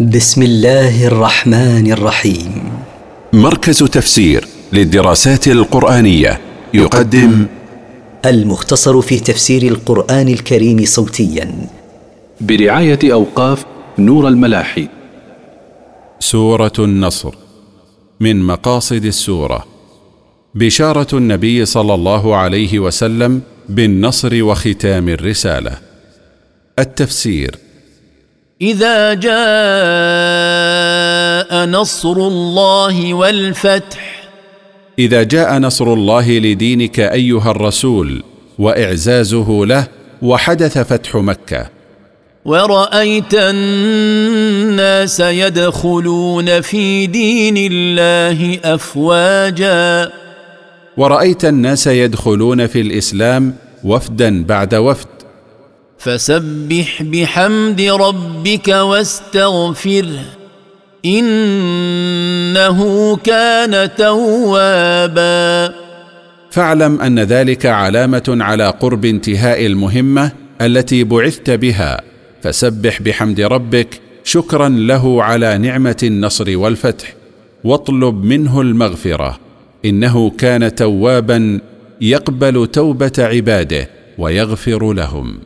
بسم الله الرحمن الرحيم. مركز تفسير للدراسات القرآنية يقدم المختصر في تفسير القرآن الكريم صوتيا. برعاية أوقاف نور الملاحي. سورة النصر. من مقاصد السورة. بشارة النبي صلى الله عليه وسلم بالنصر وختام الرسالة. التفسير. إذا جاء نصر الله والفتح. إذا جاء نصر الله لدينك أيها الرسول وإعزازه له وحدث فتح مكة. ورأيت الناس يدخلون في دين الله أفواجا. ورأيت الناس يدخلون في الإسلام وفدا بعد وفد. فسبح بحمد ربك واستغفره إنه كان توابا. فاعلم أن ذلك علامة على قرب انتهاء المهمة التي بعثت بها. فسبح بحمد ربك شكرا له على نعمة النصر والفتح. واطلب منه المغفرة إنه كان توابا يقبل توبة عباده ويغفر لهم.